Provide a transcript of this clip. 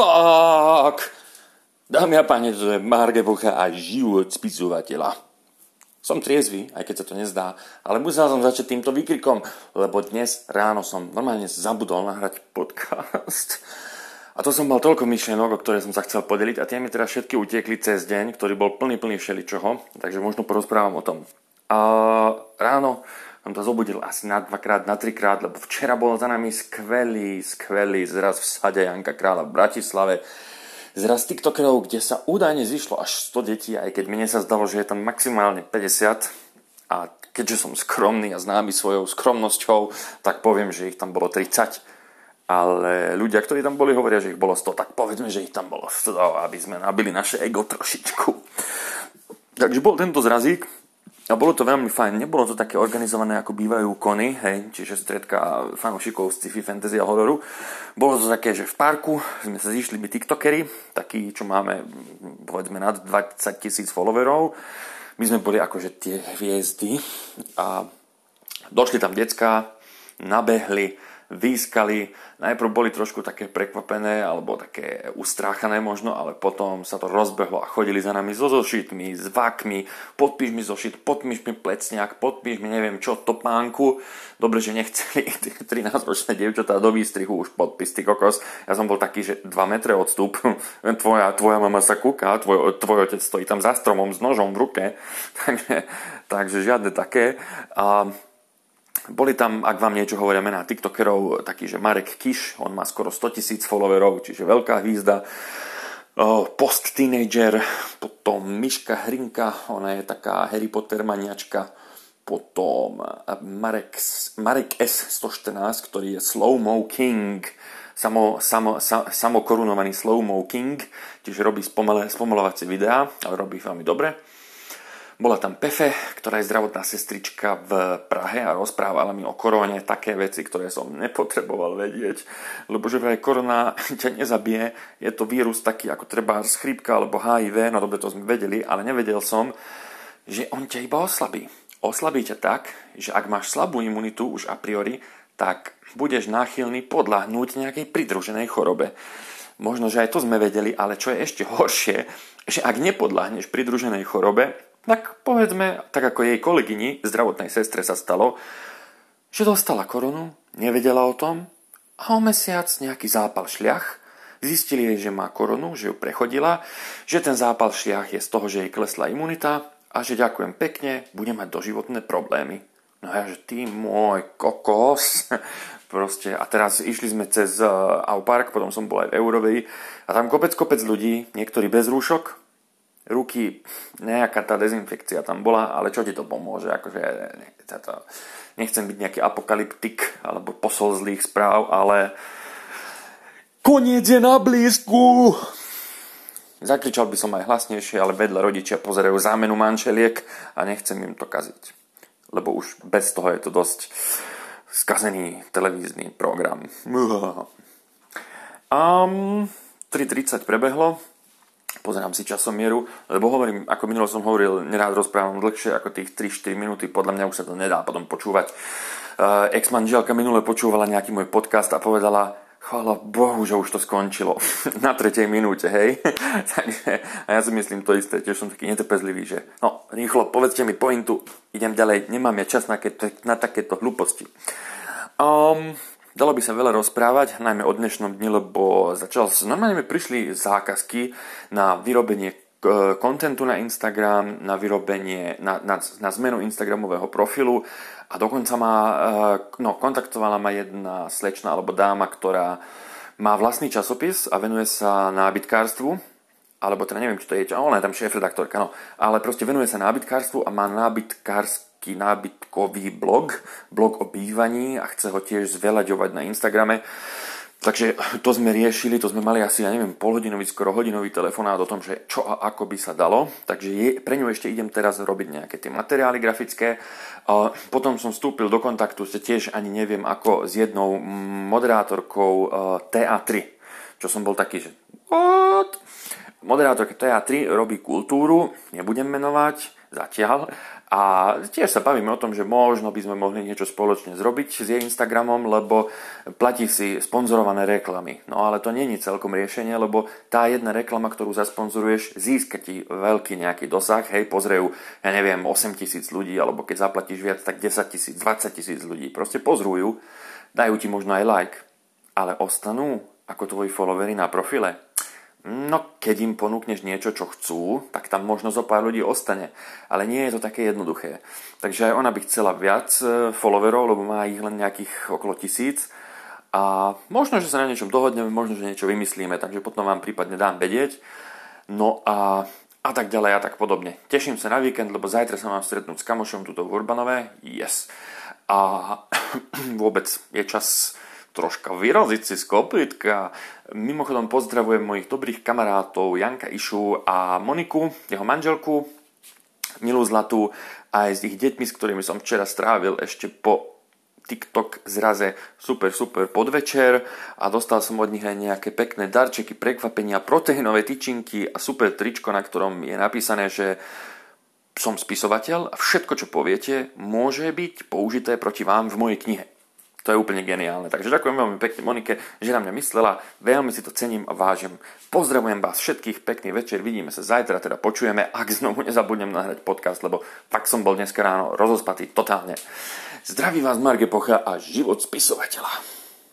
Fuck! Dámy a páni, to je Marge Bocha a život spisovateľa. Som triezvy, aj keď sa to nezdá, ale musel som začať týmto výkrikom, lebo dnes ráno som normálne zabudol nahrať podcast. A to som mal toľko myšlienok, o ktoré som sa chcel podeliť a tie mi teda všetky utiekli cez deň, ktorý bol plný, plný všeličoho, takže možno porozprávam o tom. A ráno som to zobudil asi na dvakrát, na trikrát, lebo včera bol za nami skvelý, skvelý zraz v sade Janka Kráľa v Bratislave zraz TikTokerov, kde sa údajne zišlo až 100 detí, aj keď mne sa zdalo, že je tam maximálne 50 a keďže som skromný a známy svojou skromnosťou, tak poviem, že ich tam bolo 30. Ale ľudia, ktorí tam boli, hovoria, že ich bolo 100, tak povedzme, že ich tam bolo 100, aby sme nabili naše ego trošičku. Takže bol tento zrazík, a bolo to veľmi fajn. Nebolo to také organizované, ako bývajú kony, hej, čiže stredka fanúšikov z sci-fi, fantasy a hororu. Bolo to také, že v parku sme sa zišli my tiktokery, takí, čo máme, povedzme, nad 20 tisíc followerov. My sme boli akože tie hviezdy a došli tam decka, nabehli, výskali. Najprv boli trošku také prekvapené alebo také ustráchané možno, ale potom sa to rozbehlo a chodili za nami so zošitmi, s vakmi, podpíš mi zošit, podpíš mi plecňák, podpíš mi neviem čo, topánku. Dobre, že nechceli 13-ročné dievčatá do výstrihu už podpis, ty kokos. Ja som bol taký, že 2 metre odstup, tvoja, tvoja mama sa kúka, tvoj, tvoj otec stojí tam za stromom s nožom v ruke, takže, takže žiadne také. A boli tam, ak vám niečo hovoria mená tiktokerov, taký, že Marek Kiš, on má skoro 100 tisíc followerov, čiže veľká hvízda. Post teenager, potom Miška Hrinka, ona je taká Harry Potter maniačka. Potom Marek, Marek S114, ktorý je Slow-Mo King, samo, samo, sa, samokorunovaný Slow-Mo King, čiže robí spomalovacie videá, ale robí veľmi dobre. Bola tam Pefe, ktorá je zdravotná sestrička v Prahe a rozprávala mi o korone také veci, ktoré som nepotreboval vedieť, lebo že aj korona ťa nezabije, je to vírus taký ako treba chrípka alebo HIV, no dobre to sme vedeli, ale nevedel som, že on ťa iba oslabí. Oslabí ťa tak, že ak máš slabú imunitu už a priori, tak budeš náchylný podľahnúť nejakej pridruženej chorobe. Možno, že aj to sme vedeli, ale čo je ešte horšie, že ak nepodľahneš pridruženej chorobe, tak povedzme, tak ako jej kolegyni, zdravotnej sestre sa stalo, že dostala koronu, nevedela o tom a o mesiac nejaký zápal šľach, zistili jej, že má koronu, že ju prechodila, že ten zápal šľach je z toho, že jej klesla imunita a že ďakujem pekne, bude mať doživotné problémy. No ja, že ty môj kokos. Proste, a teraz išli sme cez uh, Aupark, potom som bol aj v Eurovej a tam kopec, kopec ľudí, niektorí bez rúšok, ruky, nejaká tá dezinfekcia tam bola, ale čo ti to pomôže? Akože, to, nechcem byť nejaký apokalyptik alebo posol zlých správ, ale koniec je na blízku! Zakričal by som aj hlasnejšie, ale vedľa rodičia pozerajú zámenu mančeliek a nechcem im to kaziť. Lebo už bez toho je to dosť skazený televízny program. Um, 3.30 prebehlo, pozerám si časomieru, lebo hovorím, ako minulo som hovoril, nerád rozprávam dlhšie ako tých 3-4 minúty, podľa mňa už sa to nedá potom počúvať. Uh, ex-manželka minule počúvala nejaký môj podcast a povedala, chvála Bohu, že už to skončilo na tretej minúte, hej. Takže, a ja si myslím to isté, tiež som taký netrpezlivý, že no, rýchlo, povedzte mi pointu, idem ďalej, nemám ja čas na, ke, na takéto hlúposti. Um, Dalo by sa veľa rozprávať, najmä o dnešnom dni, lebo začal, normálne mi prišli zákazky na vyrobenie kontentu na Instagram, na vyrobenie, na, na, na zmenu Instagramového profilu a dokonca ma, e, no, kontaktovala ma jedna slečna alebo dáma, ktorá má vlastný časopis a venuje sa nábytkárstvu, alebo teda neviem, či to je, ona je tam šéf-redaktorka, no, ale proste venuje sa nábytkárstvu a má nábytkárstvu taký nábytkový blog, blog o bývaní a chce ho tiež zveľaďovať na Instagrame. Takže to sme riešili, to sme mali asi, ja neviem, polhodinový, skoro hodinový telefonát o tom, že čo a ako by sa dalo. Takže je, pre ňu ešte idem teraz robiť nejaké tie materiály grafické. Potom som vstúpil do kontaktu, ste tiež ani neviem ako, s jednou moderátorkou uh, TA3. Čo som bol taký, že what? Moderátorka TA3 robí kultúru, nebudem menovať, zatiaľ. A tiež sa bavíme o tom, že možno by sme mohli niečo spoločne zrobiť s jej Instagramom, lebo platí si sponzorované reklamy. No ale to je celkom riešenie, lebo tá jedna reklama, ktorú zasponzoruješ, získa ti veľký nejaký dosah. Hej, pozrejú, ja neviem, 8 tisíc ľudí, alebo keď zaplatíš viac, tak 10 tisíc, 20 tisíc ľudí. Proste pozrujú, dajú ti možno aj like, ale ostanú ako tvoji followery na profile No, keď im ponúkneš niečo, čo chcú, tak tam možno zo pár ľudí ostane. Ale nie je to také jednoduché. Takže aj ona by chcela viac e, followerov, lebo má ich len nejakých okolo tisíc. A možno, že sa na niečom dohodneme, možno, že niečo vymyslíme, takže potom vám prípadne dám vedieť. No a, a tak ďalej a tak podobne. Teším sa na víkend, lebo zajtra sa mám stretnúť s kamošom tuto v Urbanové. Yes. A vôbec je čas troška vyraziť si z kopytka. Mimochodom pozdravujem mojich dobrých kamarátov Janka Išu a Moniku, jeho manželku, milú zlatú, aj s ich deťmi, s ktorými som včera strávil ešte po TikTok zraze super, super podvečer a dostal som od nich aj nejaké pekné darčeky, prekvapenia, proteínové tyčinky a super tričko, na ktorom je napísané, že som spisovateľ a všetko, čo poviete, môže byť použité proti vám v mojej knihe. To je úplne geniálne. Takže ďakujem veľmi pekne Monike, že na mňa myslela. Veľmi si to cením a vážim. Pozdravujem vás všetkých, pekný večer, vidíme sa zajtra, teda počujeme, ak znovu nezabudnem nahrať podcast, lebo fakt som bol dneska ráno rozospatý totálne. Zdraví vás Marge Pocha a život spisovateľa.